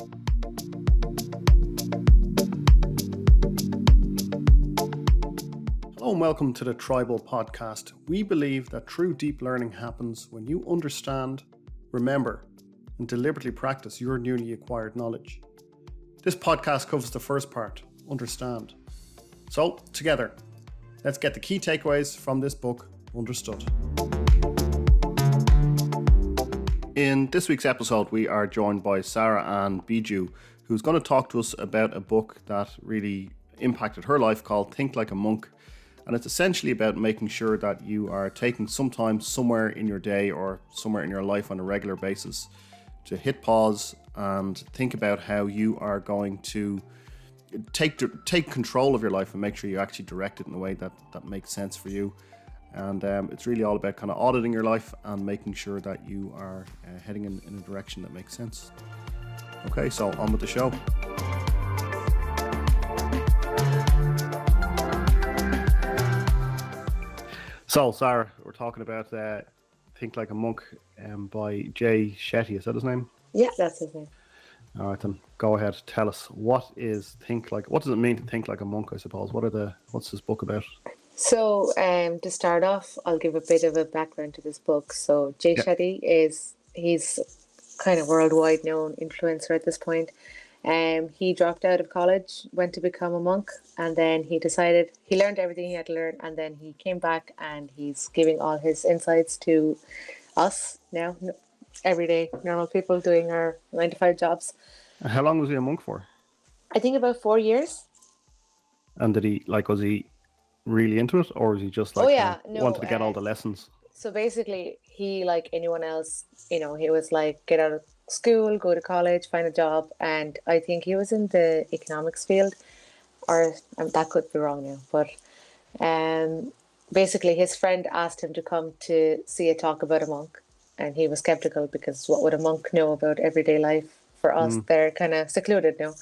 Hello and welcome to the Tribal Podcast. We believe that true deep learning happens when you understand, remember, and deliberately practice your newly acquired knowledge. This podcast covers the first part, understand. So, together, let's get the key takeaways from this book understood. In this week's episode, we are joined by Sarah Ann Biju, who's going to talk to us about a book that really impacted her life called Think Like a Monk. And it's essentially about making sure that you are taking some time somewhere in your day or somewhere in your life on a regular basis to hit pause and think about how you are going to take take control of your life and make sure you actually direct it in a way that, that makes sense for you and um, it's really all about kind of auditing your life and making sure that you are uh, heading in, in a direction that makes sense. Okay, so on with the show. So, Sarah, we're talking about uh, Think Like a Monk um, by Jay Shetty. Is that his name? Yeah, that's his name. All right, then go ahead. Tell us what is think like. What does it mean to think like a monk? I suppose. What are the? What's this book about? So, um, to start off, I'll give a bit of a background to this book. So, Jay yeah. Shetty is he's kind of worldwide known influencer at this point. Um, he dropped out of college, went to become a monk, and then he decided he learned everything he had to learn, and then he came back and he's giving all his insights to us now, everyday normal people doing our nine to five jobs. How long was he a monk for? I think about four years. And did he like was he really into it, or is he just like oh, yeah. no, wanted to get uh, all the lessons? So basically, he like anyone else, you know, he was like get out of school, go to college, find a job, and I think he was in the economics field, or um, that could be wrong now, but um, basically his friend asked him to come to see a talk about a monk, and he was skeptical because what would a monk know about everyday life? For us, mm. they're kind of secluded now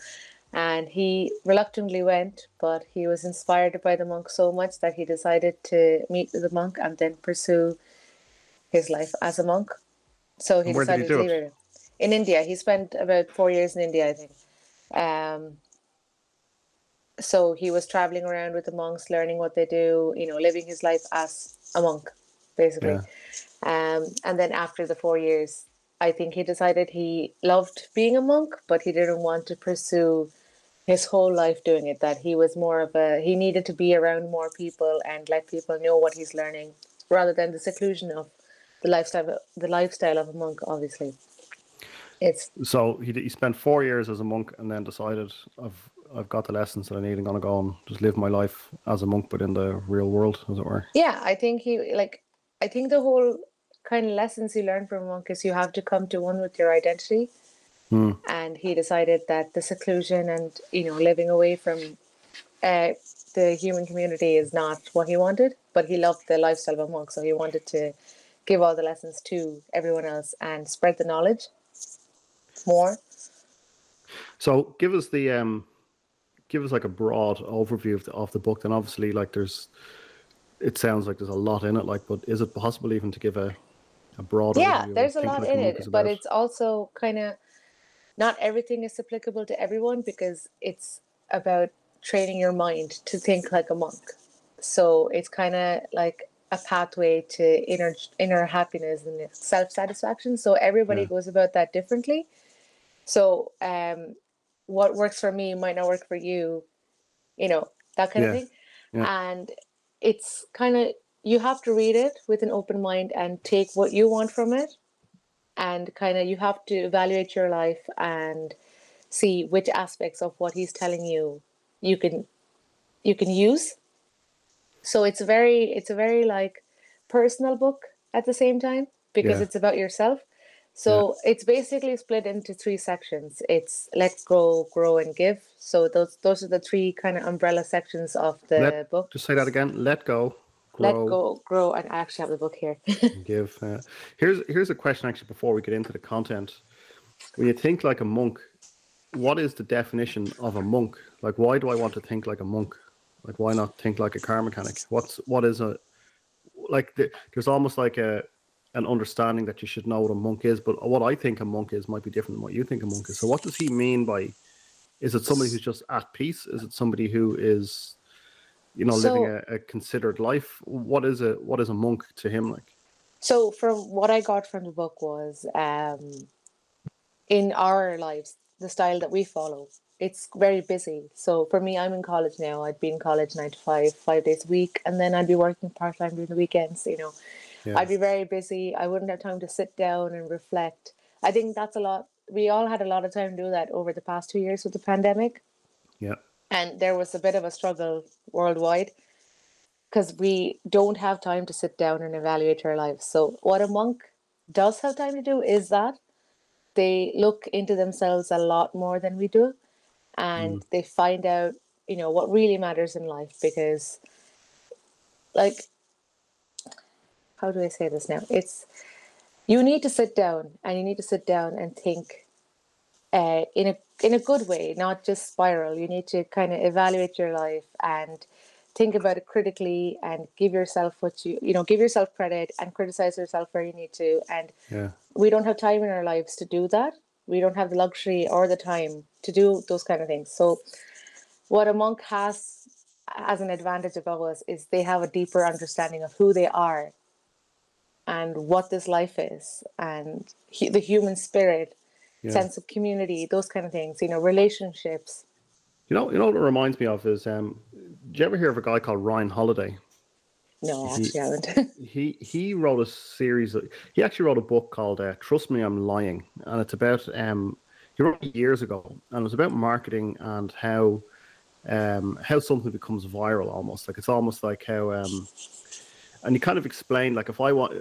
and he reluctantly went but he was inspired by the monk so much that he decided to meet the monk and then pursue his life as a monk. So he decided he to leave it. In india. He spent about four years in india i think. Um, so he was traveling around with the monks learning what they do you know living his life as a monk basically. Yeah. um, and then after the four years I think he decided he loved being a monk, but he didn't want to pursue his whole life doing it that he was more of a he needed to be around more people and let people know what he's learning rather than the seclusion of the lifestyle the lifestyle of a monk obviously. It's so he, he spent four years as a monk and then decided i've i've got the lessons that i need. I'm going to go and just live my life as a monk but in the real world as it were. Yeah i think he like i think the whole kind of lessons you learn from a monk is you have to come to one with your identity Mm. And he decided that the seclusion and you know living away from uh, the human community is not what he wanted. But he loved the lifestyle of a monk, so he wanted to give all the lessons to everyone else and spread the knowledge more. So give us the um, give us like a broad overview of the of the book. Then obviously, like there's, it sounds like there's a lot in it. Like, but is it possible even to give a a broad? Yeah, there's a lot like in it, but it's also kind of not everything is applicable to everyone because it's about training your mind to think like a monk. So it's kind of like a pathway to inner inner happiness and self satisfaction. So everybody yeah. goes about that differently. So um, what works for me might not work for you. You know that kind yeah. of thing. Yeah. And it's kind of you have to read it with an open mind and take what you want from it and kind of you have to evaluate your life and see which aspects of what he's telling you you can you can use. So it's very it's a very like personal book at the same time because yeah. it's about yourself. So yeah. it's basically split into three sections. It's let go grow and give. So those those are the three kind of umbrella sections of the let, book. just say that again. Let go let go, grow, and I actually have the book here. give. Uh, here's here's a question actually before we get into the content. When you think like a monk, what is the definition of a monk? Like, why do I want to think like a monk? Like, why not think like a car mechanic? What's what is a like? The, there's almost like a an understanding that you should know what a monk is, but what I think a monk is might be different than what you think a monk is. So, what does he mean by? Is it somebody who's just at peace? Is it somebody who is, you know, So- living a, a considered life? What is a what is a monk to him like? So from what I got from the book was um in our lives, the style that we follow, it's very busy. So for me, I'm in college now. I'd be in college nine to five, five days a week, and then I'd be working part time during the weekends, you know. Yeah. I'd be very busy. I wouldn't have time to sit down and reflect. I think that's a lot. We all had a lot of time to do that over the past two years with the pandemic. And there was a bit of a struggle worldwide because we don't have time to sit down and evaluate our lives. So, what a monk does have time to do is that they look into themselves a lot more than we do and they find out, you know, what really matters in life because, like, how do I say this now? It's you need to sit down and you need to sit down and think uh, in a in a good way, not just spiral. You need to kind of evaluate your life and think about it critically and give yourself what you you know give yourself credit and criticize yourself where you need to. And yeah, we don't have time in our lives to do that. We don't have the luxury or the time to do those kind of things. So, what a monk has as an advantage above us is they have a deeper understanding of who they are and what this life is and hu- the human spirit yeah. sense of community those kind of things you know relationships You know, you know what it reminds me of is um, did you ever hear of a guy called Ryan Holiday? no I He- actually haven't he he wrote a series of, he actually wrote a book called uh, trust me i'm lying and it's about um he wrote it years ago and it's about marketing and how um how something becomes viral almost like it's almost like how um and he kind of explained like if i want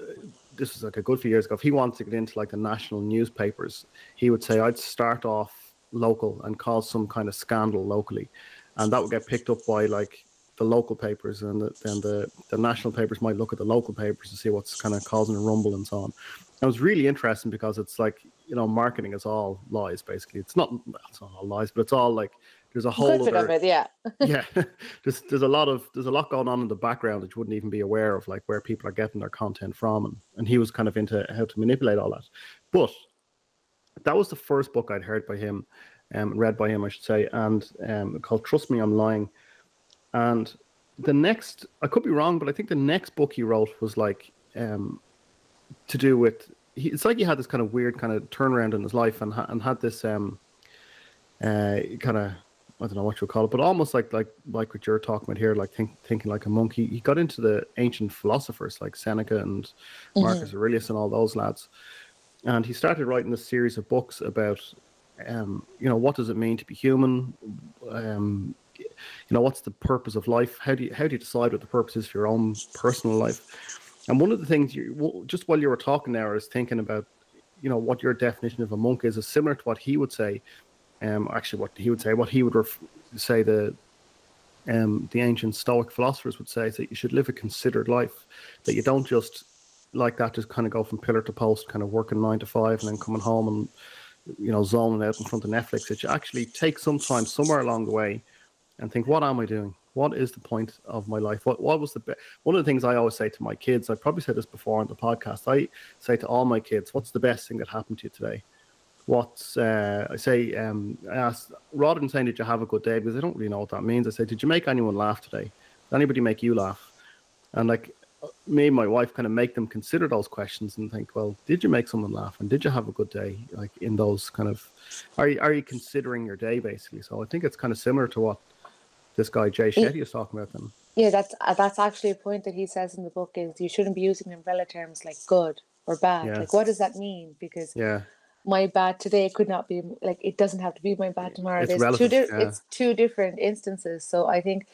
this was like a good few years ago if he wanted to get into like the national newspapers he would say i'd start off local and cause some kind of scandal locally and that would get picked up by like the local papers and the, then the, the national papers might look at the local papers to see what's kind of causing a rumble and so on. It was really interesting because it's like, you know, marketing is all lies basically. It's not, it's not all lies, but it's all like, there's a whole good of other, it yeah yeah, there's, there's a lot of, there's a lot going on in the background that you wouldn't even be aware of, like where people are getting their content from. And, and he was kind of into how to manipulate all that. But that was the first book I'd heard by him, um, read by him, I should say, and um, called Trust Me, I'm Lying. And the next, I could be wrong, but I think the next book he wrote was like um, to do with. He, it's like he had this kind of weird kind of turnaround in his life, and ha- and had this um, uh, kind of I don't know what you'll call it, but almost like like like what you're talking about here, like think, thinking like a monkey. He, got into the ancient philosophers like Seneca and Marcus Aurelius and all those lads, and he started writing this series of books about, um, you know, what does it mean to be human, um, you know, what's the purpose of life? How do you how do you decide what the purpose is for your own personal life? And one of the things you just while you were talking there, I was thinking about, you know, what your definition of a monk is, is similar to what he would say. Um, actually, what he would say, what he would ref- say the um, the ancient Stoic philosophers would say is that you should live a considered life, that you don't just like that just kind of go from pillar to post, kind of working nine to five and then coming home and you know zoning out in front of Netflix. That you actually take some time somewhere along the way and think, what am I doing? What is the point of my life? What what was the be-? one of the things I always say to my kids? I probably said this before on the podcast. I say to all my kids, "What's the best thing that happened to you today?" What's uh, I say? Um, I ask rather than saying, "Did you have a good day?" because I don't really know what that means. I say, "Did you make anyone laugh today? Did anybody make you laugh?" And like me and my wife kind of make them consider those questions and think, well, did you make someone laugh and did you have a good day? Like in those kind of, are you, are you considering your day basically? So I think it's kind of similar to what this guy Jay Shetty is talking about. Then yeah that's uh, that's actually a point that he says in the book is you shouldn't be using umbrella terms like good or bad Yeah. like what does that mean because yeah, my bad today could not be like it doesn't have to be my bad tomorrow. It's There's two di- yeah. it's two different instances. So I think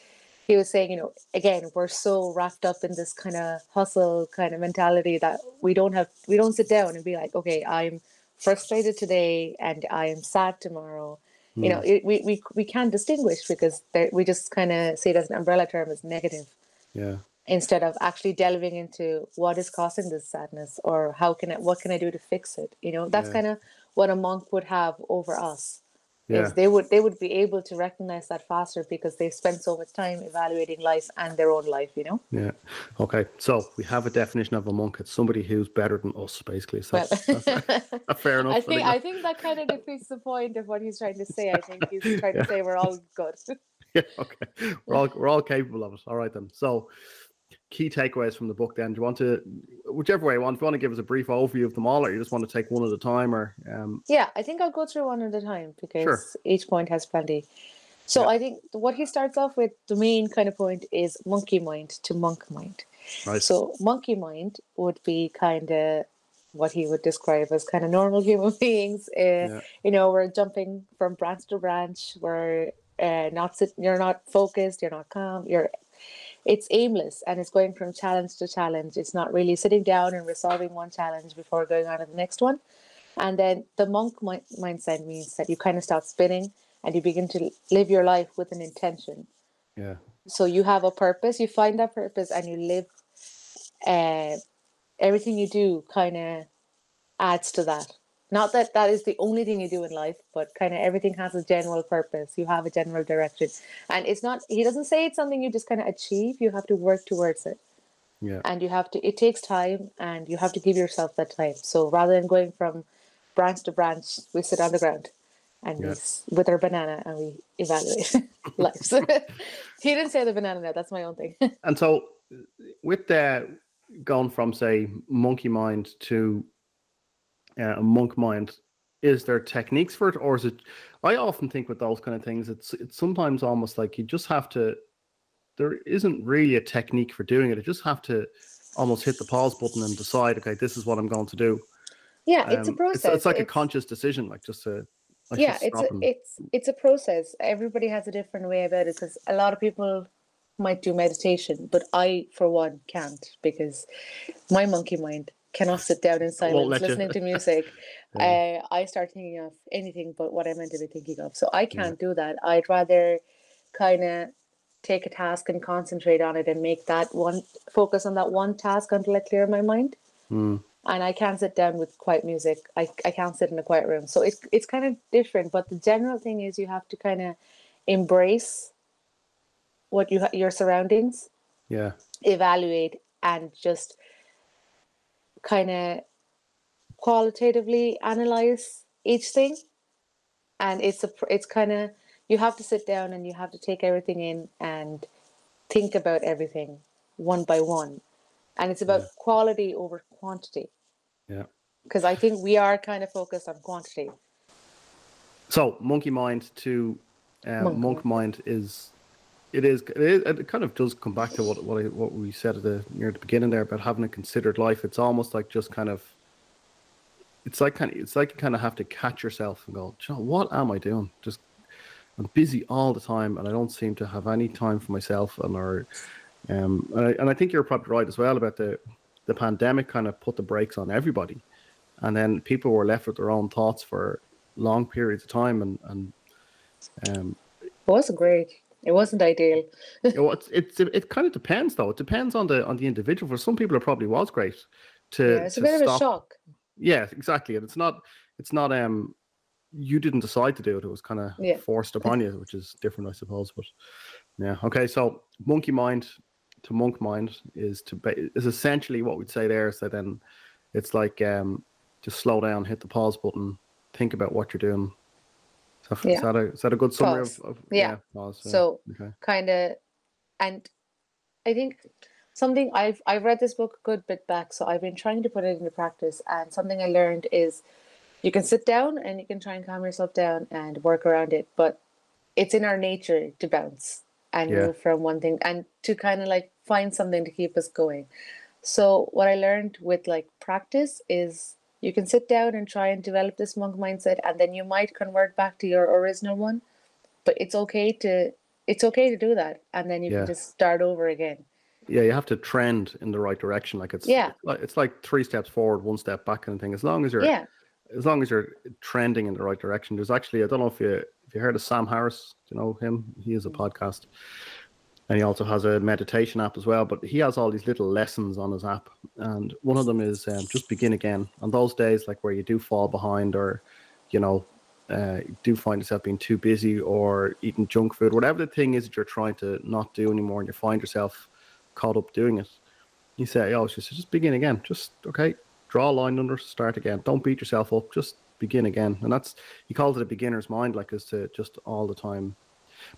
he was saying, you know, again, we're so wrapped up in this kind of hustle kind of mentality that we don't have we don't sit down and be like, okay, I'm frustrated today and I am sad tomorrow. You know, hmm. it, we, we we can't distinguish because we just kind of see it as an umbrella term as negative yeah, instead of actually delving into what is causing this sadness or how can I what can I do to fix it? You know, that's Yeah. kind of what a monk would have over us. Yeah. is they would they would be able to recognize that faster because they spend so much time evaluating life and their own life you know Yeah. Okay. So we have a definition of a monk. It's somebody who's better than us, basically. So well that's, that's fair enough. I think I think that kind of defeats the point of what he's trying to say. I think he's trying to say we're all good. yeah. Okay. We're all we're all capable of it. All right then. So key takeaways from the book. Then do you want to, whichever way you want, if you want to give us a brief overview of them all, or you just want to take one at a time, or um, Yeah, I think I'll go through one at a time because Sure. each point has plenty. So Yeah. I think what he starts off with, the main kind of point is monkey mind to monk mind. right? So monkey mind would be kind of what he would describe as kind of normal human beings. Uh, Yeah. You know, we're jumping from branch to branch. We're uh, not sit- You're not focused. You're not calm. You're. It's aimless and it's going from challenge to challenge. It's not really sitting down and resolving one challenge before going on to the next one. And then the monk mi- mindset means that you kind of start spinning and you begin to live your life with an intention Yeah. so you have a purpose you find that purpose and you live uh, everything you do kind of adds to that not that that is the only thing you do in life but kind of everything has a general purpose. You have a general direction. And it's not he doesn't say it's something you just kind of achieve. You have to work towards it. Yeah. and you have to it takes time and you have to give yourself that time. So rather than going from branch to branch we sit on the ground and Yeah. with our banana and we evaluate lives. He didn't say the banana now that's my own thing. And so, with the going from say monkey mind to uh, a monk mind, is there techniques for it, or is it? I often think with those kind of things, it's it's sometimes almost like you just have to. There isn't really a technique for doing it. You just have to almost hit the pause button and decide, okay, this is what I'm going to do. yeah it's a Um, process It's, like a conscious decision, like just to. Should yeah it's a, and- it's it's a process everybody has a different way about it because a lot of people might do meditation but i for one can't because my monkey mind cannot sit down in silence listening to music Yeah. uh, i start thinking of anything but what i meant to be thinking of so i can't do that i'd rather kind of take a task and concentrate on it and make that one focus on that one task until i clear my mind Hmm. and I can't sit down with quiet music. I, I can't sit in a quiet room. So it's it's kind of different. But the general thing is you have to kind of embrace what you ha- your surroundings, yeah, evaluate, and just kind of qualitatively analyze each thing. And it's a it's kind of you have to sit down and you have to take everything in and think about everything one by one. And it's about quality over quantity yeah. because I think we are kind of focused on quantity. So monkey mind to uh, Monk monk, mind is it is it is it kind of does come back to what what I, what we said at the near the beginning there about having a considered life. It's almost like just kind of it's like kind of it's like you kind of have to catch yourself and go, "Do you know, what am I doing? Just I'm busy all the time and I don't seem to have any time for myself and or um and I, and I think you're probably right as well about the the pandemic kind of put the brakes on everybody and then people were left with their own thoughts for long periods of time and and um It wasn't great. It wasn't ideal. you know, it's, it's it kind of depends though. It depends on the on the individual. For some people it probably was great to, Yeah, it's a to bit of a shock. yeah exactly. And it's not it's not um you didn't decide to do it. It was kind of Yeah. forced upon you which is different i suppose but yeah. Okay so monkey mind to monk mind is to ba- is essentially what we'd say there. So then it's like um just slow down hit the pause button think about what you're doing is that, Yeah. is that, a, is that a good summary Pause. of, of Yeah. pause, yeah. So okay kind of, and I think something I've I've read this book a good bit back, so I've been trying to put it into practice. And something I learned is you can sit down and you can try and calm yourself down and work around it, but it's in our nature to bounce and Yeah. move from one thing and to kind of like find something to keep us going. So what I learned with like practice is you can sit down and try and develop this monk mindset and then you might convert back to your original one. But it's okay to it's okay to do that and then you Yeah. can just start over again. yeah you have to trend in the right direction like it's Yeah. it's like, it's like three steps forward one step back kind of thing as long as you're Yeah. as long as you're trending in the right direction. There's actually I don't know if you if you heard of Sam Harris, do you know him? He is a mm. podcast. And he also has a meditation app as well, but he has all these little lessons on his app. And one of them is um, just begin again. On those days like where you do fall behind or you know uh, do find yourself being too busy or eating junk food, whatever the thing is that you're trying to not do anymore, and you find yourself caught up doing it, you say, "Oh, she says, just begin again. Just okay, draw a line under, start again. Don't beat yourself up. Just begin again." And that's he calls it a beginner's mind, like is to just all the time.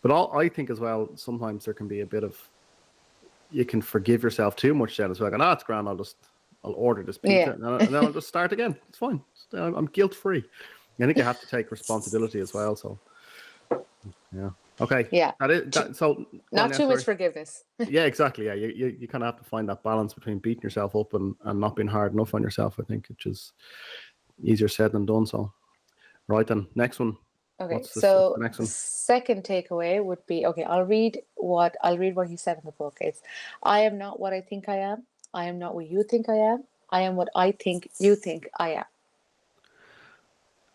But all I think as well, sometimes there can be a bit of you can forgive yourself too much then as well. And ah, it's grand. I'll just I'll order this pizza Yeah. and, then- and I'll just start again. It's fine. I'm, I'm guilt free. I think you have to take responsibility as well. So, yeah. Okay. Yeah. That is, that, so Not too much forgiveness. yeah, exactly. Yeah, you, you, you kind of have to find that balance between beating yourself up and, and not being hard enough on yourself. I think, which is easier said than done. So, right then, next one. Okay, What's the- so the next one? second takeaway would be okay. I'll read what I'll read what he said in the book. It's I am not what I think I am. I am not what you think I am. I am what I think you think I am.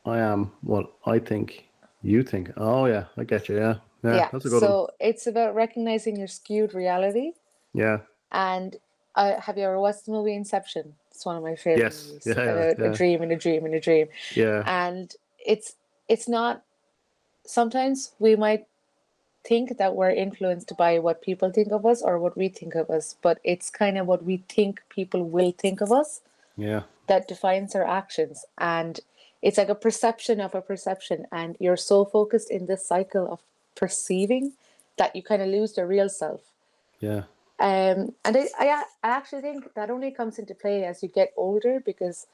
I am what I think you think. Oh yeah, I get you. Yeah, yeah, Yeah. that's a good so one. it's about recognizing your skewed reality. Yeah, And uh, have you ever watched the movie Inception? It's one of my favorite Yes, movies. yeah, about yeah. a dream and a dream and a dream. yeah, and it's it's not sometimes we might think that we're influenced by what people think of us or what we think of us but it's kind of what we think people will think of us yeah, that defines our actions and it's like a perception of a perception and you're so focused in this cycle of perceiving that you kind of lose the real self yeah, um, and I, I, I actually think that only comes into play as you get older because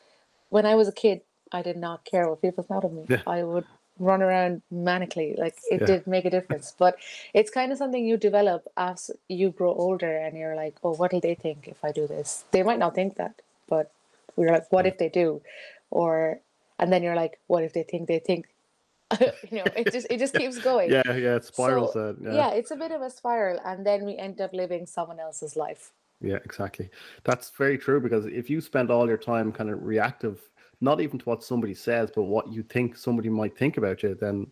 when I was a kid, I did not care what people thought of me. Yeah. I would run around manically, like it Yeah. did make a difference. But it's kind of something you develop as you grow older and you're like, oh, what do they think if I do this? They might not think that, but we're like, what if they do? Or, and then you're like, what if they think they think? you know, it just it just keeps going yeah, yeah. It spirals. so, yeah. yeah, it's a bit of a spiral, and then we end up living someone else's life. Yeah, exactly. That's very true because if you spend all your time kind of reactive, not even to what somebody says, but what you think somebody might think about you, then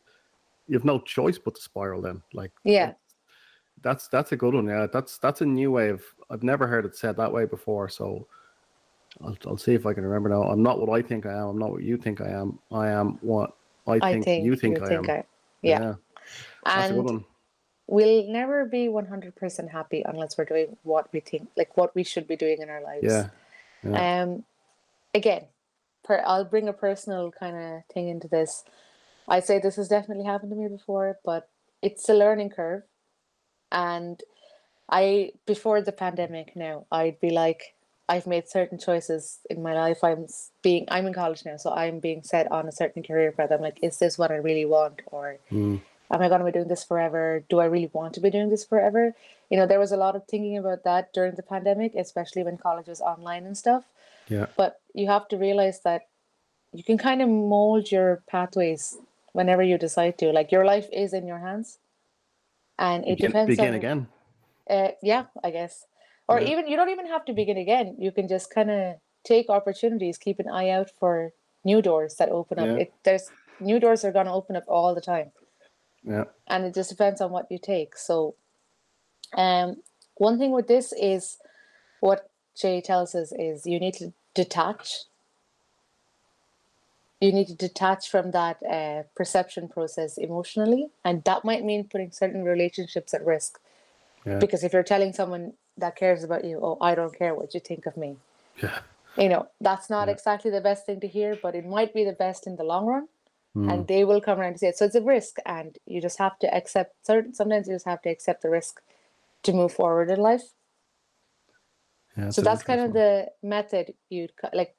you have no choice but to spiral. Then, like, Yeah. that's that's a good one. Yeah, that's that's a new way of. I've never heard it said that way before. So, I'll I'll see if I can remember now. I'm not what I think I am. I'm not what you think I am. I am what I I think, think you think I am. yeah. that's a good and one. we'll never be one hundred percent happy unless we're doing what we think, like what we should be doing in our lives. Yeah, yeah. Um, again, per, I'll bring a personal kind of thing into this. I say this has definitely happened to me before, but it's a learning curve. And I, before the pandemic now, I'd be like, I've made certain choices in my life. I'm being, I'm in college now, so I'm being set on a certain career path. I'm like, is this what I really want? Or Mm. am I going to be doing this forever? Do I really want to be doing this forever? You know, there was a lot of thinking about that during the pandemic, especially when college was online and stuff yeah, but you have to realize that you can kind of mold your pathways whenever you decide to like your life is in your hands and it begin, depends begin on again. uh, yeah i guess or Yeah. even you don't even have to begin again you can just kind of take opportunities keep an eye out for new doors that open up Yeah. it there's new doors are going to open up all the time Yeah, and it just depends on what you take. So, um, one thing with this is what Jay tells us is you need to detach. You need to detach from that uh, perception process emotionally, and that might mean putting certain relationships at risk. yeah, Because if you're telling someone that cares about you, oh, I don't care what you think of me, yeah. you know, that's not Yeah. exactly the best thing to hear, but it might be the best in the long run Mm. and they will come around to say it. So it's a risk, and you just have to accept. Certain sometimes you just have to accept the risk to move forward in life. Yeah so that's kind of the method you'd like,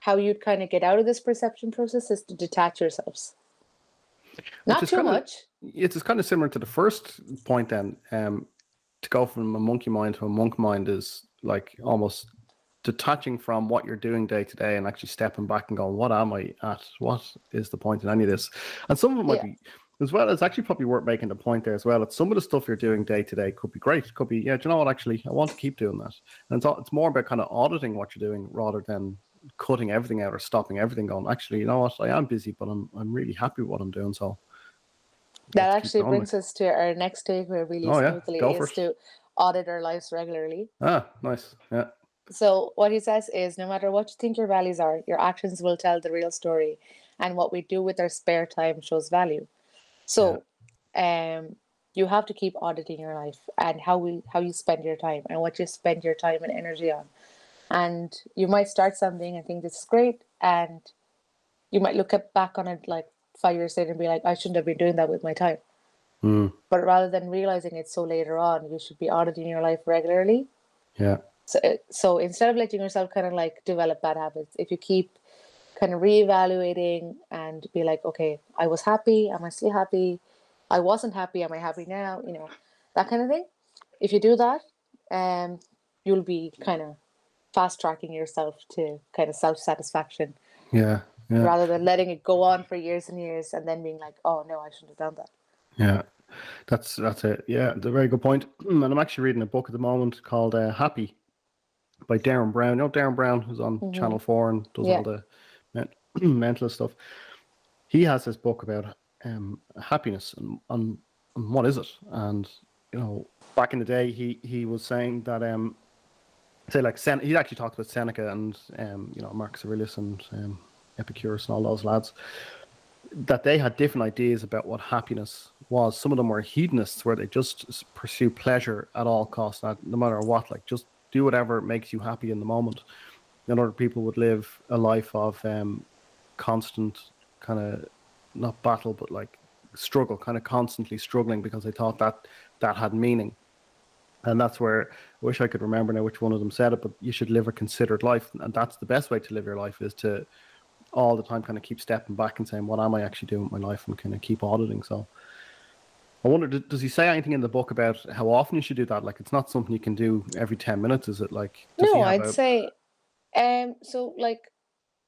how you'd kind of get out of this perception process is to detach yourselves. Not too much. it's it's kind of similar to the first point then um to go from a monkey mind to a monk mind is like almost detaching from what you're doing day to day and actually stepping back and going what am i at what is the point in any of this and some of it might Yeah. be as well it's actually probably worth making the point there as well that some of the stuff you're doing day to day could be great could be yeah do you know what actually i want to keep doing that and it's, it's more about kind of auditing what you're doing rather than cutting everything out or stopping everything going actually you know what i am busy but i'm, I'm really happy with what i'm doing so That actually going with brings us to our next takeaway really Oh, yeah. smoothly Go is to audit our lives regularly. Ah, nice. Yeah. So what he says is no matter what you think your values are, your actions will tell the real story. and what we do with our spare time shows value. So, um, you have to keep auditing your life and how we how you spend your time and what you spend your time and energy on. And you might start something and think this is great, and you might look at, back on it like five years later and be like, I shouldn't have been doing that with my time. Mm. But rather than realizing it so later on, you should be auditing your life regularly. Yeah. So, uh, so instead of letting yourself kind of like develop bad habits, if you keep kind of reevaluating and be like, okay, I was happy, am I still happy? I wasn't happy, am I happy now? You know, that kind of thing. If you do that, um, you'll be kind of fast tracking yourself to kind of self satisfaction Yeah. Yeah. rather than letting it go on for years and years and then being like, oh no, I shouldn't have done that. Yeah, that's that's it. Yeah, it's a very good point. And I'm actually reading a book at the moment called uh, Happy by Derren Brown. You know Derren Brown, who's on Mhm. Channel Four and does Yeah. all the mental stuff. He has this book about um, happiness and, and and what is it? And you know, back in the day, he he was saying that um, say like Sen- he actually talked about Seneca and um, you know Marcus Aurelius and um, Epicurus and all those lads that they had different ideas about what happiness was. Some of them were hedonists, where they just pursue pleasure at all costs, no matter what. Like just do whatever makes you happy in the moment. And other people would live a life of um, constant kind of not battle, but like struggle, kind of constantly struggling because they thought that that had meaning. And that's where I wish I could remember now which one of them said it, but you should live a considered life, and that's the best way to live your life is to all the time kind of keep stepping back and saying, what am I actually doing with my life and kind of keep auditing. So I wonder, does he say anything in the book about how often you should do that? Like, it's not something you can do every 10 minutes, is it? Like, No, I'd a- say, um, so like,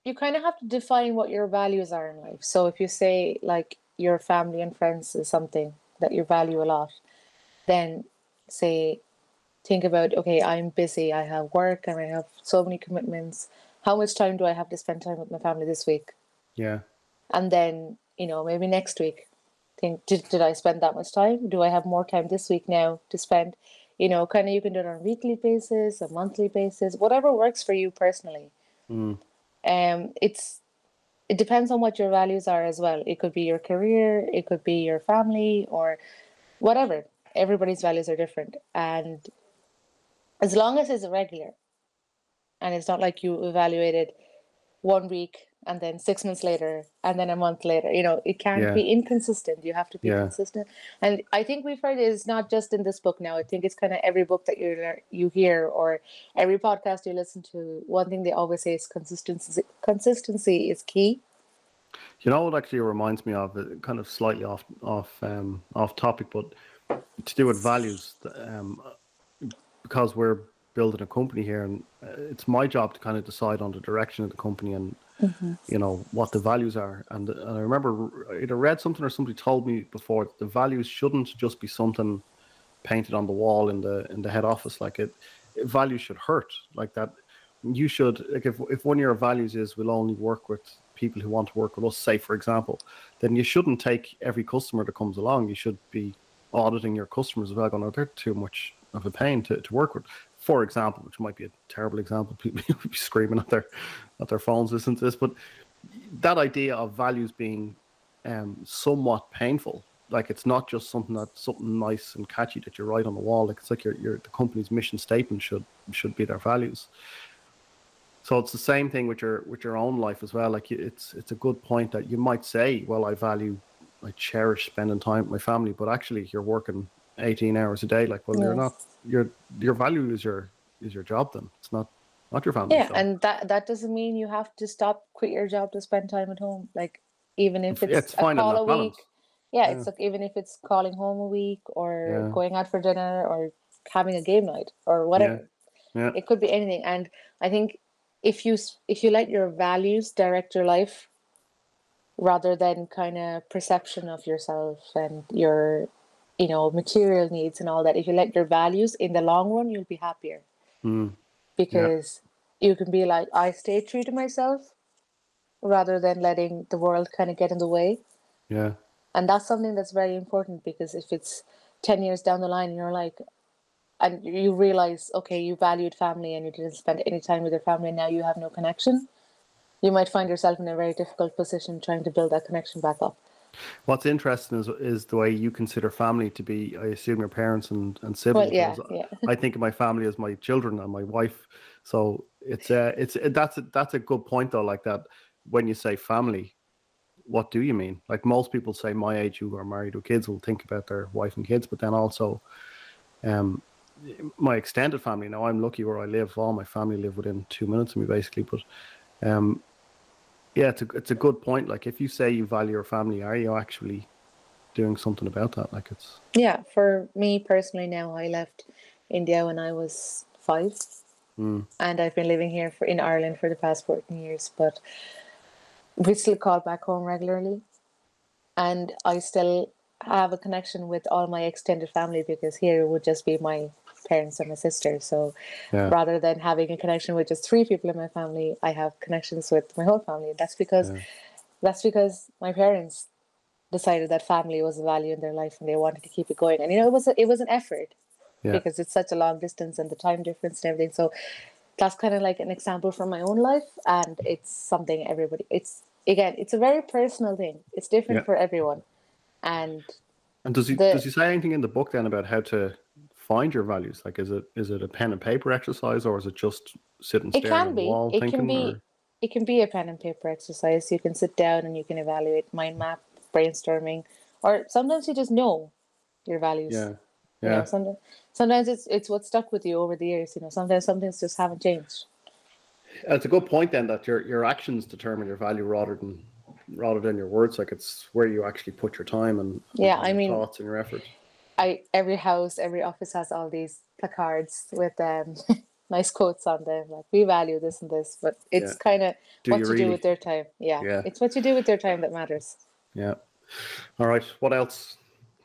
you kind of have to define what your values are in life. So if you say like your family and friends is something that you value a lot, then say, think about, okay, I'm busy, I have work and I have so many commitments. How much time do I have to spend time with my family this week? yeah, And then, you know, maybe next week, think, did, did I spend that much time? Do I have more time this week now to spend? You know, kind of you can do it on a weekly basis, a monthly basis, whatever works for you personally. Mm. Um, it's it depends on what your values are as well. It could be your career, it could be your family, or whatever. Everybody's values are different, and as long as it's regular, and it's not like you evaluated one week and then six months later and then a month later. You know, it can't Yeah. be inconsistent. You have to be Yeah. consistent. And I think we've heard it's not just in this book now. I think it's kind of every book that you you hear or every podcast you listen to. One thing they always say is consistency. Consistency is key. You know what actually reminds me of, kind of slightly off off um, off topic, but to do with values, um, because we're building a company here, and uh, it's my job to kind of decide on the direction of the company and Mm-hmm. you know what the values are. And, and I remember either read something or somebody told me before that the values shouldn't just be something painted on the wall in the in the head office. Like it, it values should hurt like that. You should like if if one of your values is we'll only work with people who want to work with us, say for example, then you shouldn't take every customer that comes along. You should be auditing your customers as well, going, oh, they're too much of a pain to, to work with. For example, which might be a terrible example, people will be screaming at their at their phones listening to this, but that idea of values being um, somewhat painful, like it's not just something that's something nice and catchy that you write on the wall. Like it's like your, your the company's mission statement should should be their values. So it's the same thing with your with your own life as well. Like it's it's a good point that you might say, well, I value, I cherish spending time with my family, but actually you're working eighteen hours a day. Like, well, you're not. Your your value is your is your job. Then it's not not your family. Yeah, and that that doesn't mean you have to stop, quit your job to spend time at home. Like even if it's, it's a call a balance. week. Yeah, Yeah. it's like even if it's calling home a week or Yeah. going out for dinner or having a game night or whatever. Yeah. It could be anything. And I think if you if you let your values direct your life rather than kind of perception of yourself and your you know material needs and all that if you let your values in the long run you'll be happier Mm, because you can be like i stay true to myself rather than letting the world kind of get in the way yeah. and that's something that's very important because if it's 10 years down the line and you're like and you realize okay you valued family and you didn't spend any time with your family and now you have no connection you might find yourself in a very difficult position trying to build that connection back up. What's interesting is is the way you consider family to be. I assume your parents and and siblings. Well, yeah, yeah. I think of my family as my children and my wife. So it's uh, it's that's a, that's a good point though. Like that, when you say family, what do you mean? Like most people say, my age who are married with kids will think about their wife and kids, but then also, um, my extended family. Now I'm lucky where I live. All my family live within two minutes of me, basically. But, um, yeah, it's a it's a good point. Like if you say you value your family, are you actually doing something about that? Like it's Yeah, for me personally now, I left India when I was five, mm, and I've been living here for in Ireland for the past 14 years, but we still call back home regularly. And I still have a connection with all my extended family because here it would just be my parents and my sister. So yeah, rather than having a connection with just three people in my family, I have connections with my whole family. That's because Yeah. that's because my parents decided that family was a value in their life and they wanted to keep it going. And you know, it was a, it was an effort yeah, because it's such a long distance and the time difference and everything. So that's kind of like an example from my own life, and it's something everybody. It's again, it's a very personal thing. It's different for everyone, and And does he the- does he say anything in the book then about how to find your values? Like, is it is it a pen and paper exercise, or is it just sitting it staring at can be. wall It thinking? can be. or- It can be a pen and paper exercise. You can sit down and you can evaluate mind map, brainstorming, or sometimes you just know your values. Yeah, You know, yeah, sometimes sometimes it's it's what stuck with you over the years. You know, sometimes some things just haven't changed. it's a good point then that your your actions determine your value rather than rather than your words. Like it's where you actually put your time and Yeah, and I mean- thoughts and your effort. I every house, every office has all these placards with um nice quotes on them, like we value this and this. But it's Yeah. kind of what you you really? do with their time. Yeah. Yeah. it's what you do with their time that matters. Yeah. All right. What else?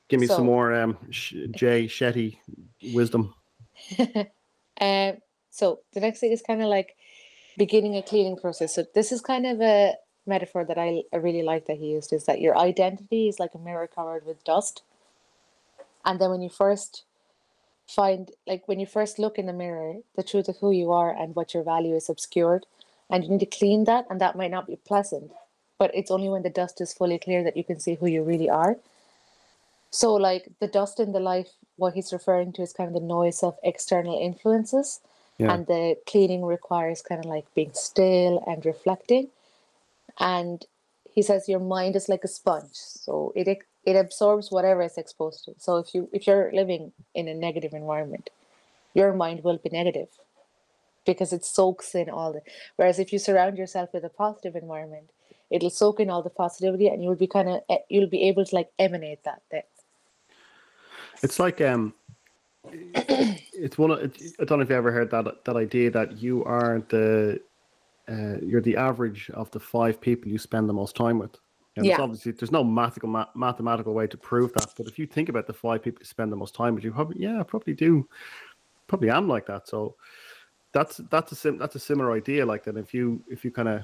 Give me So- some more um Sh- Jay Shetty wisdom. Um, so the next thing is kind of like beginning a cleaning process. So this is kind of a metaphor that I, I really like that he used is that your identity is like a mirror covered with dust. And then when you first find like when you first look in the mirror, the truth of who you are and what your value is obscured. And you need to clean that and that might not be pleasant. But it's only when the dust is fully clear that you can see who you really are. So like the dust in the life, what he's referring to is kind of the noise of external influences. Yeah. And the cleaning requires kind of like being still and reflecting. And he says your mind is like a sponge. So it it absorbs whatever it's exposed to. So if you if you're living in a negative environment, your mind will be negative because it soaks in all the whereas if you surround yourself with a positive environment, it'll soak in all the positivity and you'll be kind of you'll be able to like emanate that then. It's like um, it's one. Of, I don't know if you ever heard that that idea that you are the uh, you're the average of the five people you spend the most time with. And Yeah. obviously there's no mathematical ma- mathematical way to prove that, but if you think about the five people you spend the most time with, you probably yeah, I probably do, probably am like that. So that's that's a sim- that's a similar idea. Like that, if you if you kind of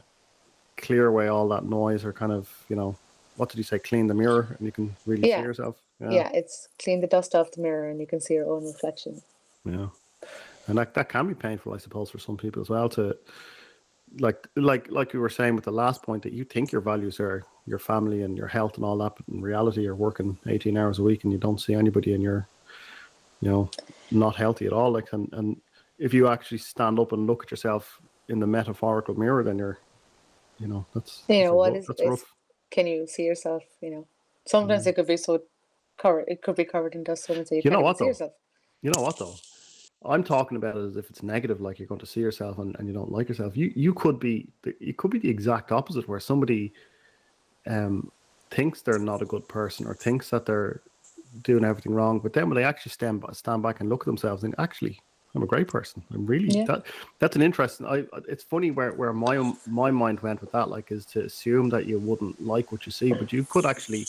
clear away all that noise or kind of you know what did you say, clean the mirror and you can really Yeah. see yourself. Yeah. it's clean the dust off the mirror and you can see your own reflection. Yeah, and that that can be painful, I suppose, for some people as well. To like like like you were saying with the last point that you think your values are your family and your health and all that, but in reality, you're working eighteen hours a week and you don't see anybody, and you're you know not healthy at all. Like, and and if you actually stand up and look at yourself in the metaphorical mirror, then you're you know that's You know, what rough- is- is- Can you see yourself, you know? Sometimes it could be so covered it could be covered in dust sometimes you, You know what, though? yourself. You know what though? I'm talking about it as if it's negative, like you're going to see yourself and, and you don't like yourself. You you could be the, you could be the exact opposite, where somebody um thinks they're not a good person or thinks that they're doing everything wrong, but then when they actually stand stand back and look at themselves, and think, actually, I'm a great person. I'm really Yeah. that that's an interesting. I it's funny where where my my mind went with that, like, is to assume that you wouldn't like what you see, but you could actually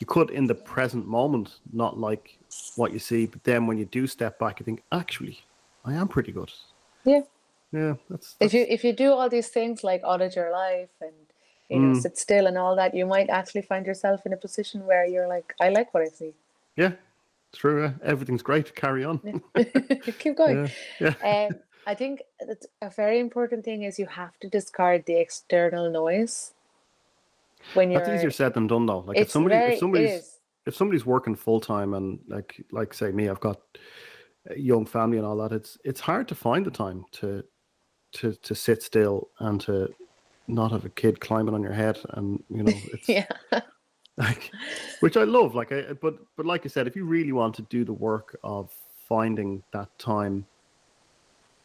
you could in the present moment not like what you see, but then when you do step back, you think, actually, I am pretty good. Yeah. Yeah, that's, If you if you do all these things like audit your life and you know Mm. sit still and all that, you might actually find yourself in a position where you're like, I like what I see. yeah, true. Yeah. Everything's great. Carry on. Keep going. Yeah, yeah. Um, I think that's a very important thing is you have to discard the external noise when you're. That's easier said than done, though. Like if somebody, very- if somebody's. If somebody's working full time and like, like say me, I've got a young family and all that. It's it's hard to find the time to, to to sit still and to not have a kid climbing on your head and you know it's Yeah. like which I love. Like I but but like I said, if you really want to do the work of finding that time,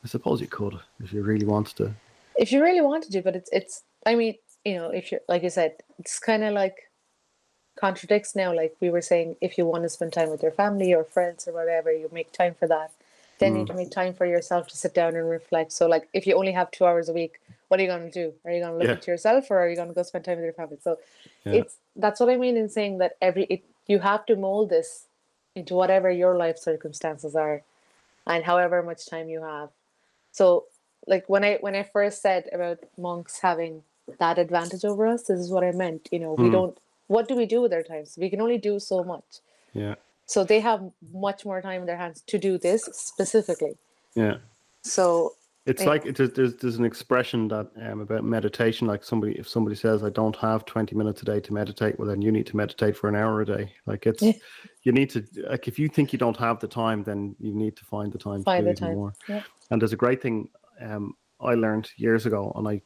I suppose you could if you really wanted to. if you really wanted to, but it's it's. I mean, you know, if you're like you said, it's kind of like contradicts now. Like we were saying, if you want to spend time with your family or friends or whatever, you make time for that. Then you need to make time for yourself to sit down and reflect. So, like, if you only have two hours a week, what are you going to do? Are you going to look Yeah. into yourself, or are you going to go spend time with your family? So, Yeah. it's that's what I mean in saying that every it, you have to mold this into whatever your life circumstances are, and however much time you have. So, like when I when I first said about monks having that advantage over us, this is what I meant. You know, we Hmm. don't. What do we do with our times? We can only do so much. Yeah. So they have much more time in their hands to do this specifically. Yeah. So It's Yeah. like there's, there's there's an expression that um, about meditation. Like somebody, if somebody says, "I don't have 20 minutes a day to meditate," well, then you need to meditate for an hour a day. Like it's, Yeah. you need to like if you think you don't have the time, then you need to find the time Find to do even time, more. yeah. And there's a great thing um, I learned years ago, and I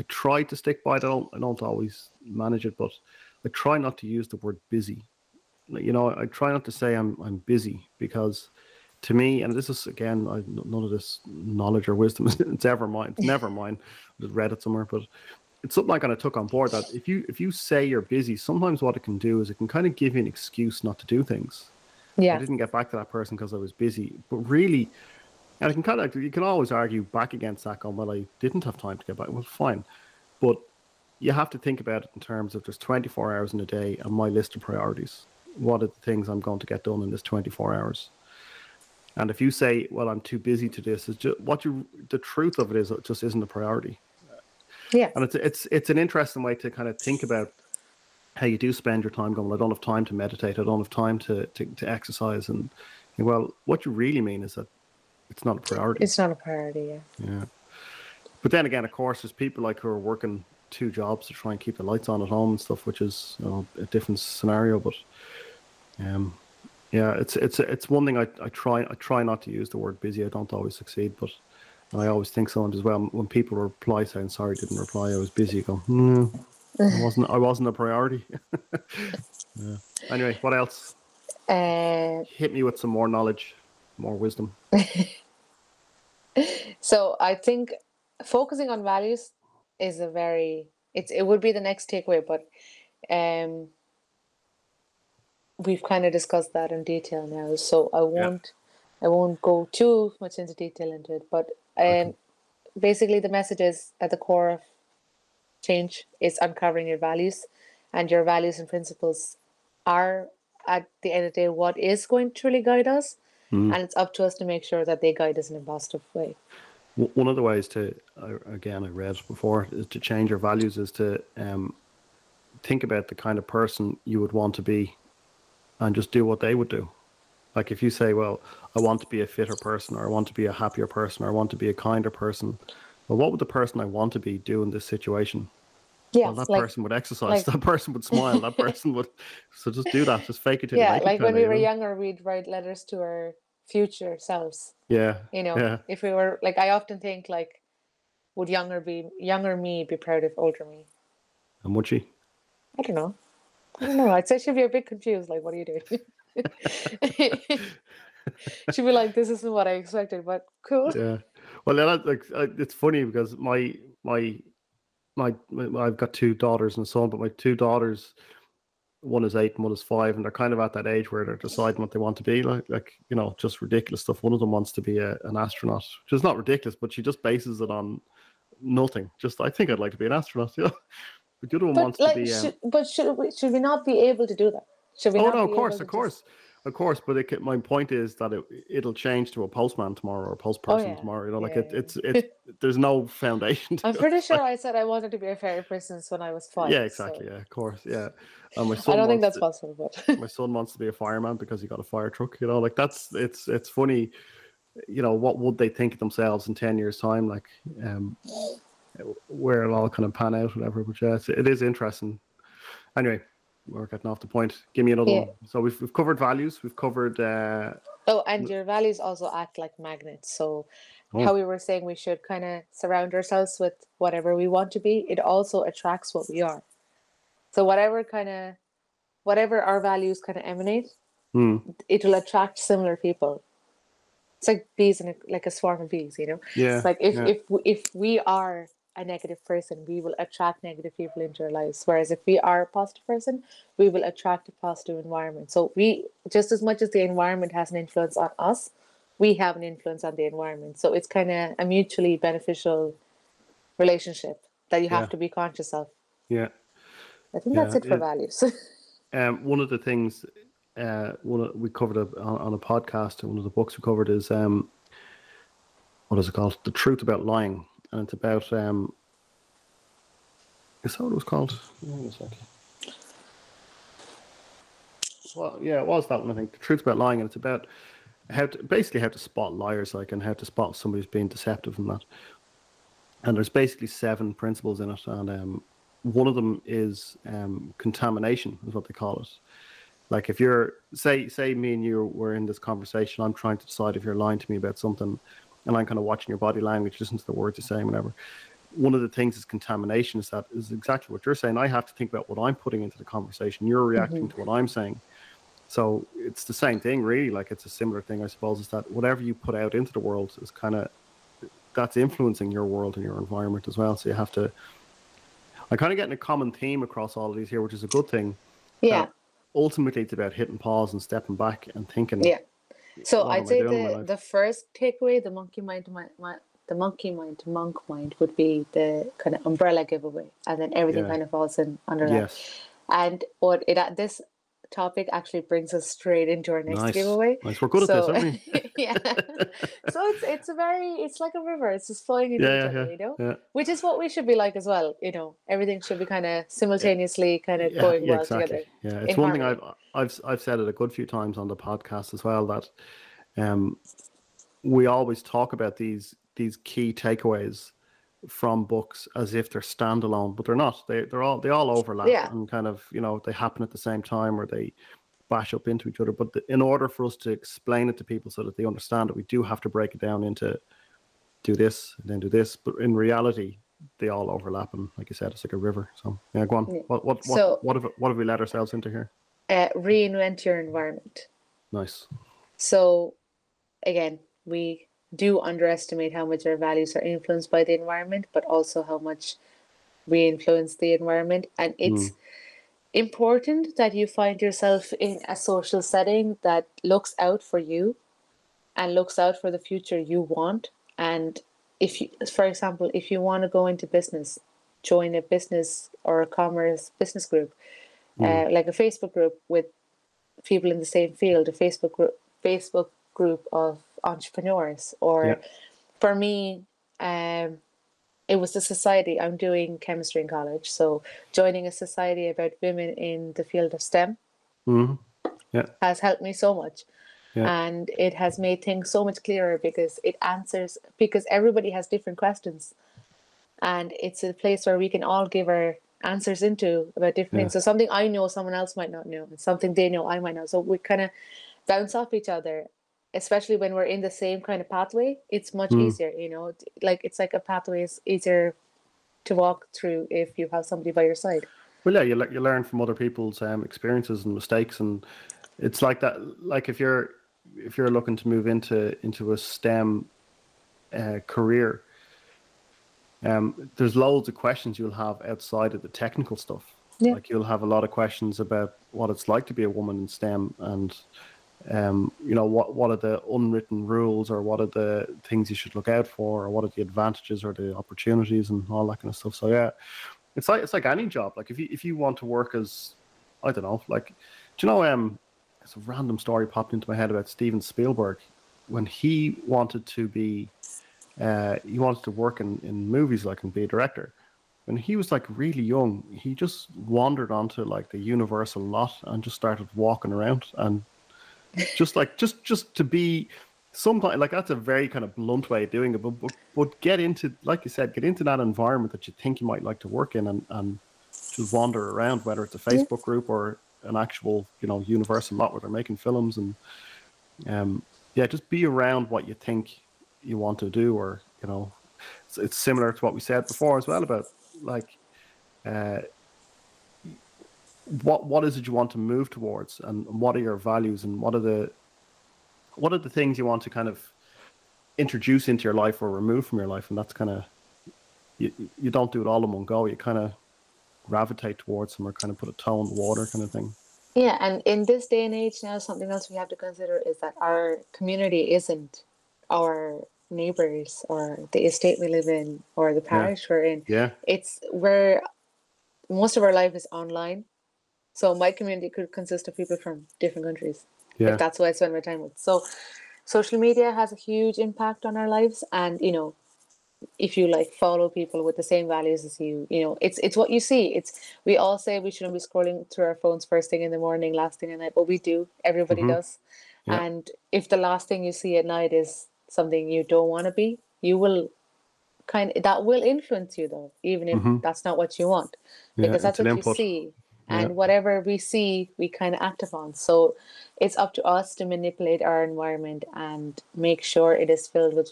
I tried to stick by it. I don't I don't always manage it, but I try not to use the word busy. You know, I try not to say I'm I'm busy because to me, and this is again, I, none of this knowledge or wisdom is it's ever mine. It's never mine. I just read it somewhere, but it's something I kind of took on board that if you if you say you're busy, sometimes what it can do is it can kind of give you an excuse not to do things. Yeah. I didn't get back to that person because I was busy. But really, and I can kind of you can always argue back against that going, well, I didn't have time to get back. Well, fine, but you have to think about it in terms of there's 24 hours in a day and my list of priorities. What are the things I'm going to get done in this 24 hours? And if you say, well, I'm too busy to this, it's just what you the truth of it is it just isn't a priority. yeah, And it's it's it's an interesting way to kind of think about how you do spend your time going, well, I don't have time to meditate, I don't have time to to, to exercise and well, what you really mean is that it's not a priority. it's not a priority. Yeah, yeah. But then again, of course, there's people like who are working two jobs to try and keep the lights on at home and stuff, which is you know, a different scenario. But um, yeah, it's it's it's one thing I, I try I try not to use the word busy. I don't always succeed, but and I always think sometimes as well when people reply saying sorry didn't reply, I was busy. Go no, I wasn't I wasn't a priority. yeah. Anyway, what else? uh, Hit me with some more knowledge, more wisdom. so I think focusing on values is a very it's it would be the next takeaway, but um, we've kind of discussed that in detail now, so I won't I won't go too much into detail into it. But um, Okay. basically, the message is at the core of change is uncovering your values, and your values and principles are at the end of the day what is going to truly guide us, and it's up to us to make sure that they guide us in a positive way. One of the ways to, uh, again, I read before, is to change your values is to um, think about the kind of person you would want to be and just do what they would do. Like if you say, well, I want to be a fitter person or I want to be a happier person or I want to be a kinder person, well, what would the person I want to be do in this situation? Yeah, well, that like person would exercise, like- that person would smile, that person would. So just do that, just fake it till you yeah, like when we were younger, we'd write letters to our future selves. Yeah. You know, Yeah. if we were like, I often think like, would younger be younger me be proud of older me? And would she? I don't know. I don't know. I'd say she'd be a bit confused. Like, what are you doing? she'd be like, "This isn't what I expected," but cool. yeah. Well, then, I- like I- it's funny because my my my, my I've got two daughters and a son, but my two daughters, one is eight and one is five, and they're kind of at that age where they're deciding what they want to be. Like like you know, just ridiculous stuff. One of them wants to be a, an astronaut, which is not ridiculous, but she just bases it on nothing. Just I think I'd like to be an astronaut. Yeah, but the other one But wants like, to be. Um, should, but should we should we not be able to do that? Should we? Oh not no, of course, of course, of course. But it, my point is that it it'll change to a postman tomorrow or a postperson Oh, yeah. tomorrow. You know, like Yeah, it, it's it's there's no foundation. To I'm it. pretty sure I said I wanted to be a fairy princess when I was five. yeah, so exactly. Yeah, of course. Yeah, and my I don't think that's to- possible, but my son wants to be a fireman because he got a fire truck. You know, like that's it's it's funny. you know, what would they think of themselves in ten years' time? Like, um, where it'll all kind of pan out, whatever. But yeah, it's, it is interesting. Anyway, we're getting off the point. Give me another Yeah. one. So we've we've covered values. We've covered. Uh, Oh, and your values also act like magnets. So, Oh. how we were saying we should kind of surround ourselves with whatever we want to be, it also attracts what we are. So, whatever kind of, whatever our values kind of emanate, hmm, it will attract similar people. It's like bees in a, like a swarm of bees, you know. yeah. It's like if yeah. if if we are a negative person, we will attract negative people into our lives. Whereas if we are a positive person, we will attract a positive environment. So we just as much as the environment has an influence on us, we have an influence on the environment. So it's kind of a mutually beneficial relationship that you have Yeah. to be conscious of. yeah. I think Yeah, that's it for values. Um, one of the things uh, one of, we covered a, on, on a podcast, one of the books we covered is um, what is it called? The Truth About Lying, and it's about um, is that what it was called? Wait a second. Well, yeah, it was that one. I think the Truth About Lying, and it's about how to, basically how to spot liars, like, and how to spot somebody who's being deceptive and that. And there's basically seven principles in it, and um, one of them is um, contamination, is what they call it. Like if you're say say me and you were in this conversation, I'm trying to decide if you're lying to me about something, and I'm kind of watching your body language, listen to the words you're saying, whatever. One of the things is contamination. Is that is exactly what you're saying. I have to think about what I'm putting into the conversation. You're mm-hmm. reacting to what I'm saying. So it's the same thing, really. Like it's a similar thing, I suppose. Is that whatever you put out into the world is kind of that's influencing your world and your environment as well. So you have to. I'm kind of getting a common theme across all of these here, which is a good thing. yeah. ultimately it's about hitting pause and stepping back and thinking. Yeah. So I'd say doing in my the the first takeaway, the monkey mind, my, my, the monkey mind, monk mind would be the kind of umbrella giveaway, and then everything Yeah. kind of falls in under that. Yes. And what it at this topic actually brings us straight into our next Nice. giveaway. Nice. We're good at this, aren't we? yeah. So it's it's a very it's like a river. It's just flowing into Yeah, each yeah, other, you know. Yeah. Which is what we should be like as well. You know, everything should be kind of simultaneously kind of Yeah, going yeah, well exactly. together. Yeah, it's one thing I've harmony. I've I've said it a good few times on the podcast as well that um we always talk about these these key takeaways from books as if they're standalone, but they're not. They they're all they all overlap Yeah. and kind of you know they happen at the same time or they bash up into each other. But the, in order for us to explain it to people so that they understand it, we do have to break it down into do this and then do this. But in reality, they all overlap, and like you said, it's like a river. So yeah, go on. Yeah. What what what, So- what have what have we let ourselves into here? Uh, reinvent your environment. Nice. So, again, we do underestimate how much our values are influenced by the environment, but also how much we influence the environment. And it's important that you find yourself in a social setting that looks out for you and looks out for the future you want. And if you, for example, if you want to go into business, join a business or a commerce business group, uh, like a Facebook group with people in the same field, a Facebook group, Facebook group of entrepreneurs, or Yeah. for me, um, it was the society. I'm doing chemistry in college, so joining a society about women in the field of STEM hmm Yeah. has helped me so much. Yeah. And it has made things so much clearer because it answers because everybody has different questions. And it's a place where we can all give our answers into about different Yeah. things. So something I know someone else might not know, and something they know I might know. So we kind of bounce off each other, especially when we're in the same kind of pathway. It's much Mm. easier, you know. Like it's like a pathway is easier to walk through if you have somebody by your side. Well, yeah, you le- you learn from other people's um, experiences and mistakes, and it's like that. Like if you're if you're looking to move into into a STEM uh, career, um, there's loads of questions you'll have outside of the technical stuff. Yeah. Like you'll have a lot of questions about what it's like to be a woman in STEM, and um, you know what what are the unwritten rules, or what are the things you should look out for, or what are the advantages or the opportunities, and all that kind of stuff. So yeah, it's like it's like any job. Like if you if you want to work as I don't know, like do you know um it's a random story popped into my head about Steven Spielberg when he wanted to be uh he wanted to work in, in movies like and be a director. When he was like really young, he just wandered onto like the Universal lot and just started walking around and just like just just to be sometimes like that's a very kind of blunt way of doing it but, but but get into like you said get into that environment that you think you might like to work in and and just wander around whether it's a facebook group or an actual you know universal lot where they're making films and um yeah just be around what you think you want to do or you know it's, it's similar to what we said before as well about like uh what what is it you want to move towards and what are your values and what are the what are the things you want to kind of introduce into your life or remove from your life? And that's kind of you, you don't do it all in one go. You kind of gravitate towards them or kind of put a toe in the water kind of thing. Yeah, and in this day and age now, something else we have to consider is that our community isn't our neighbors or the estate we live in or the parish we're in. yeah It's where most of our life is online. So my community could consist of people from different countries. yeah If that's who I spend my time with. So social media has a huge impact on our lives and you know if you like follow people with the same values as you you know it's it's what you see it's we all say we shouldn't be scrolling through our phones first thing in the morning last thing at night but we do everybody Mhm. does Yeah. and if the last thing you see at night is something you don't want to be you will kind that will influence you though even if Mhm. that's not what you want. Yeah because that's what an you see Yeah. and whatever we see we kind of act upon. So it's up to us to manipulate our environment and make sure it is filled with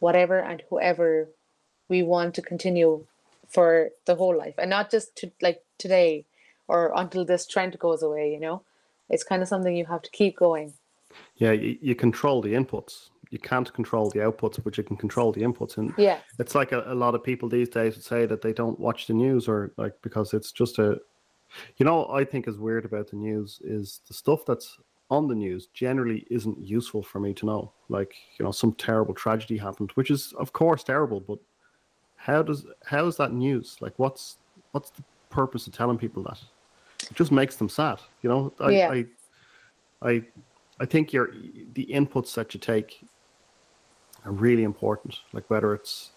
whatever and whoever we want to continue for the whole life and not just to like today or until this trend goes away you know? It's kind of something you have to keep going. Yeah you, you control the inputs you can't control the outputs but you can control the inputs. And yeah. it's like a, a lot of people these days would say that they don't watch the news or like because it's just a you know i think is weird about the news is the stuff that's on the news generally isn't useful for me to know. Like you know some terrible tragedy happened which is of course terrible but how does how is that news? Like what's what's the purpose of telling people that? It just makes them sad you know? I Yeah. i i, I think your the inputs that you take are really important like whether it's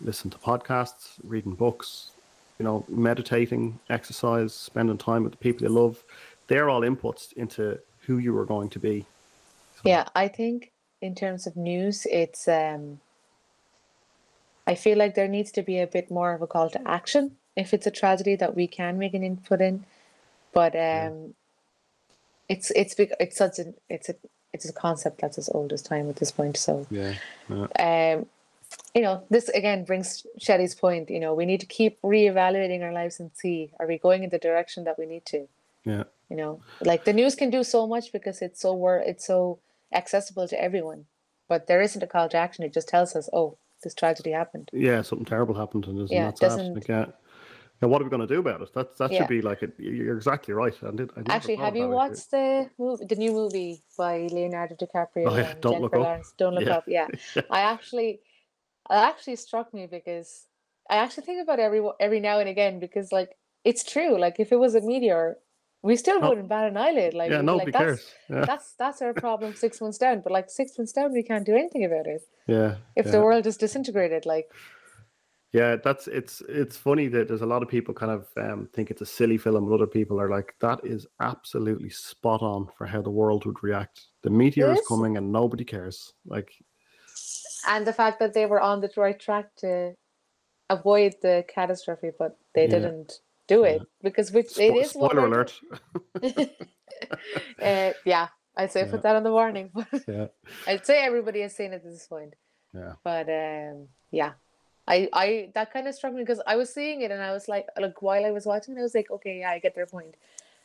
listen to podcasts, reading books, you know, meditating, exercise, spending time with the people you love. They're all inputs into who you are going to be. Yeah, I think in terms of news, it's um I feel like there needs to be a bit more of a call to action if it's a tragedy that we can make an input in. But um it's it's bec- it's such an it's a it's a concept that's as old as time at this point. So Yeah. um you know, this again brings Shetty's point, you know, we need to keep reevaluating our lives and see are we going in the direction that we need to Yeah. you know like the news can do so much because it's so wor- it's so accessible to everyone but there isn't a call to action it just tells us oh this tragedy happened Yeah. Something terrible happened and, Yeah, that sad? doesn't- Like, yeah. Now, what are we going to do about it? That that Yeah. should be like it. You're exactly right. I did, I actually have you watched the movie the new movie by leonardo dicaprio Oh, yeah, and Don't Look jennifer Up. lawrence don't look Yeah. up yeah i actually it actually struck me because i actually think about it every every now and again because like it's true like if it was a meteor we still No- wouldn't bat an eyelid like Yeah. Nobody like, that's, cares. Yeah. that's that's our problem six months down but like six months down we can't do anything about it Yeah. if yeah. the world is disintegrated like Yeah, that's it's it's funny that there's a lot of people kind of um, think it's a silly film, but other people are like, that is absolutely spot on for how the world would react. The meteor is coming and nobody cares. Like, and the fact that they were on the right track to avoid the catastrophe but they Yeah. didn't do it because which it spo- is what spoiler alert. uh, yeah i'd say Yeah. put that on the warning yeah, i'd say everybody has seen it at this point yeah, but um yeah i i that kind of struck me because i was seeing it and i was like like while i was watching it, i was like okay yeah i get their point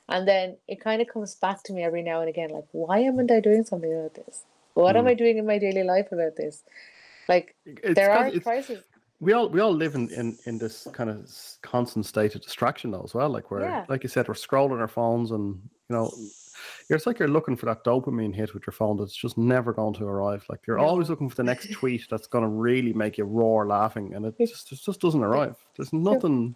and then it kind of comes back to me every now and again like why am i doing something about this what am Mm. i doing in my daily life about this like It's there are crises we all we all live in, in in this kind of constant state of distraction though as well. Like we're Yeah. like you said, we're scrolling our phones and you know. It's like you're looking for that dopamine hit with your phone that's just never going to arrive. Like you're No. always looking for the next tweet that's going to really make you roar laughing, and it just it just doesn't arrive. There's nothing.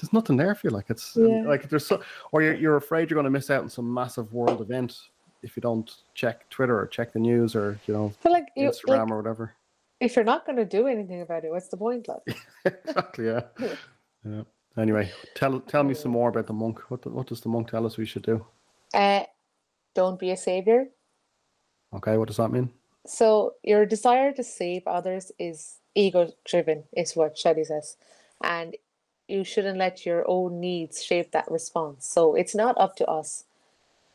There's nothing there for you. Like it's Yeah. like there's so, or you're you're afraid you're going to miss out on some massive world event if you don't check Twitter or check the news or you know but like you Instagram like, or whatever. if you're not going to do anything about it what's the point like exactly. Yeah. yeah. Anyway, tell tell me some more about the monk. What what does the monk tell us we should do? Uh don't be a savior Okay, what does that mean? So your desire to save others is ego driven, is what Shetty says. And you shouldn't let your own needs shape that response. So it's not up to us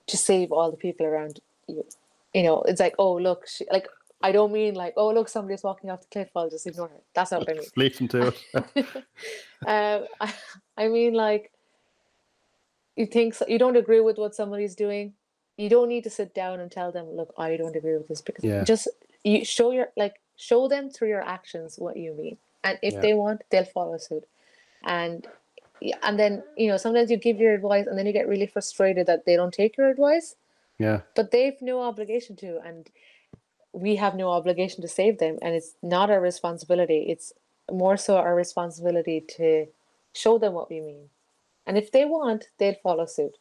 to save all the people around you. You know, it's like, oh look, she, like I don't mean like, oh look, somebody's walking off the cliff, I'll just ignore her. That's not what I mean. Leave them to it. um, I, I mean like you think so, you don't agree with what somebody's doing, you don't need to sit down and tell them, look, I don't agree with this because Yeah. just you show your like show them through your actions what you mean, and if Yeah. they want, they'll follow suit, and yeah, and then you know sometimes you give your advice and then you get really frustrated that they don't take your advice, yeah, but they've no obligation to, and we have no obligation to save them, and it's not our responsibility. It's more so our responsibility to show them what we mean, and if they want, they'll follow suit.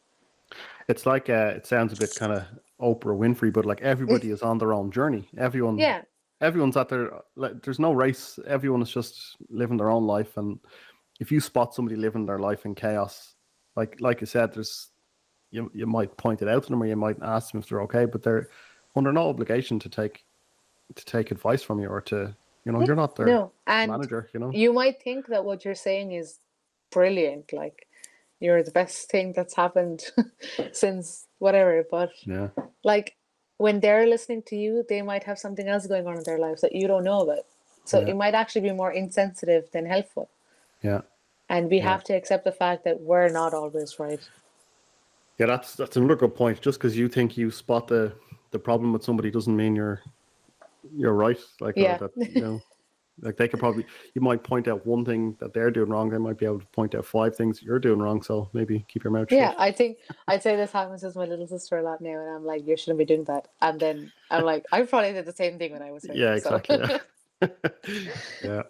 it's like uh, it sounds a bit kind of Oprah Winfrey, but like everybody is on their own journey. Everyone, Yeah. everyone's at their like. There's no race. Everyone is just living their own life, and if you spot somebody living their life in chaos, like like you said, there's you you might point it out to them or you might ask them if they're okay, but they're under no obligation to take to take advice from you or to you know you're not their No, and manager. You know, you might think that what you're saying is brilliant, like you're the best thing that's happened since whatever, but yeah, like when they're listening to you, they might have something else going on in their lives that you don't know about. So Yeah. it might actually be more insensitive than helpful. yeah. And we Yeah. have to accept the fact that we're not always right. Yeah, that's that's another good point. Just because you think you spot the the problem with somebody doesn't mean you're you're right. Like or Yeah. that, you know, like they could probably you might point out one thing that they're doing wrong. They might be able to point out five things you're doing wrong. So maybe keep your mouth shut. Yeah. I think I'd say this happens with my little sister a lot now, and I'm like, you shouldn't be doing that. And then I'm like, I probably did the same thing when I was her. Yeah, so- exactly. Yeah. yeah,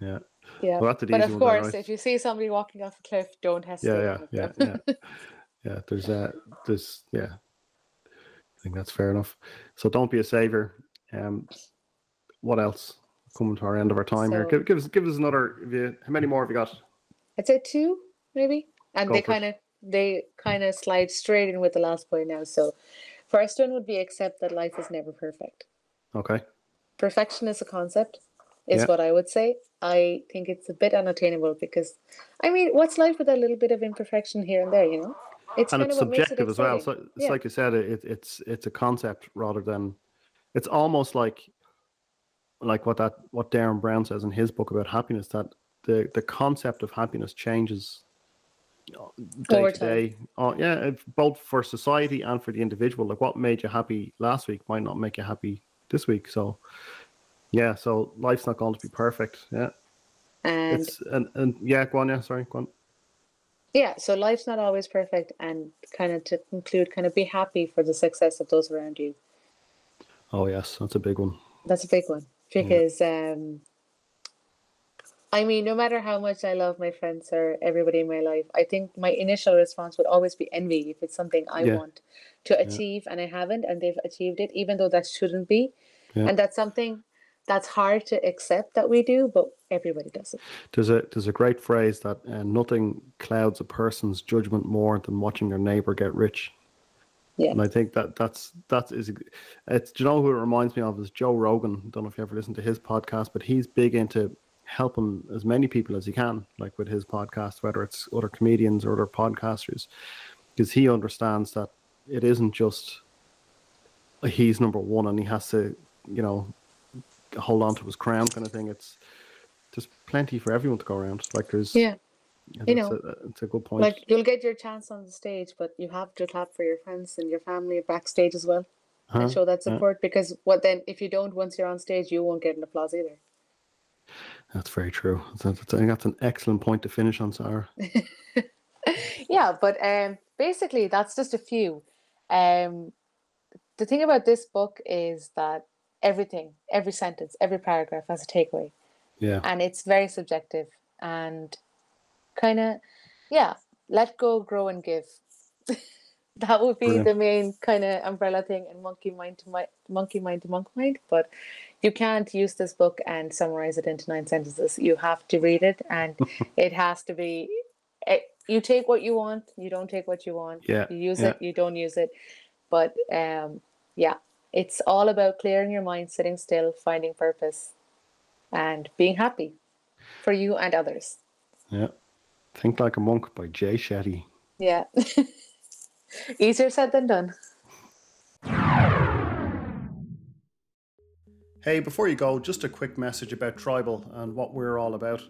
yeah, yeah. Well, But of course, right? if you see somebody walking off a cliff, don't hesitate. yeah, yeah, yeah, yeah. Yeah, there's uh there's yeah. I think that's fair enough. So don't be a savior. Um, what else? Coming to our end of our time here. Give, give us give us another. You, how many more have you got? I'd say two, maybe. And Go they kind of they kind of slide straight in with the last point now. So, first one would be accept that life is never perfect. Okay. Perfection is a concept, is Yeah. what I would say. I think it's a bit unattainable because, I mean, what's life without a little bit of imperfection here and there? You know, it's and kind it's makes it subjective as well. So it's Yeah. like you said, it, it's it's a concept rather than it's almost like like what that what Derren Brown says in his book about happiness that the the concept of happiness changes day Over to time. day. Oh yeah, both for society and for the individual. Like what made you happy last week might not make you happy this week. So yeah, so life's not going to be perfect. Yeah, and it's and and yeah, go on. Yeah, sorry, go on. yeah, so life's not always perfect. And kind of to conclude, kind of be happy for the success of those around you. Oh yes, that's a big one. That's a big one because um I mean, no matter how much I love my friends or everybody in my life, I think my initial response would always be envy if it's something I Yeah. want to achieve and I haven't and they've achieved it, even though that shouldn't be. Yeah. And that's something that's hard to accept that we do, but everybody does it. There's a there's a great phrase that uh, nothing clouds a person's judgment more than watching their neighbor get rich. Yeah. And I think that that's that is it's do you know who it reminds me of is Joe Rogan. Don't know if you ever listened to his podcast, but he's big into helping as many people as he can, like with his podcast, whether it's other comedians or other podcasters, because he understands that it isn't just he's number one and he has to, you know, hold on to his crown kind of thing. It's there's plenty for everyone to go around. Like there's Yeah. Yeah, You know, a, it's a good point. Like you'll get your chance on the stage, but you have to clap for your friends and your family backstage as well Huh? and show that Yeah. support because what then if you don't once you're on stage you won't get an applause either. That's very true. That's, that's- I think that's an excellent point to finish on, Sarah. yeah, but um, basically that's just a few. Um, the thing about this book is that everything, every sentence, every paragraph has a takeaway, Yeah. and it's very subjective and kind of, yeah, let go, grow, and give. that would be Brilliant. the main kind of umbrella thing in monkey mind to my monkey mind to monk mind. But you can't use this book and summarize it into nine sentences. You have to read it, and it has to be. It, you take what you want. You don't take what you want. Yeah, You use yeah. it. You don't use it. But um, yeah, it's all about clearing your mind, sitting still, finding purpose, and being happy for you and others. Yeah. Think Like a Monk by Jay Shetty. Yeah. Easier said than done. Hey, before you go, just a quick message about Tribal and what we're all about.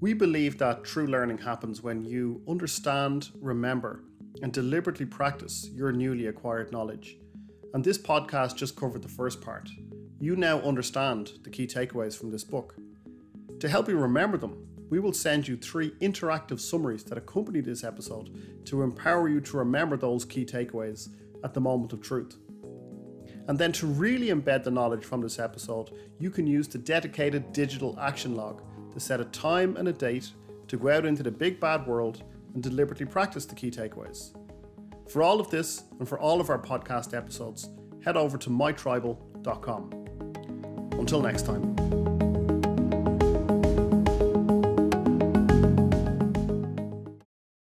We believe that true learning happens when you understand, remember, and deliberately practice your newly acquired knowledge. And this podcast just covered the first part. You now understand the key takeaways from this book. To help you remember them, we will send you three interactive summaries that accompany this episode to empower you to remember those key takeaways at the moment of truth. And then to really embed the knowledge from this episode, you can use the dedicated digital action log to set a time and a date to go out into the big bad world and deliberately practice the key takeaways. For all of this and for all of our podcast episodes, head over to mytribal.com. Until next time.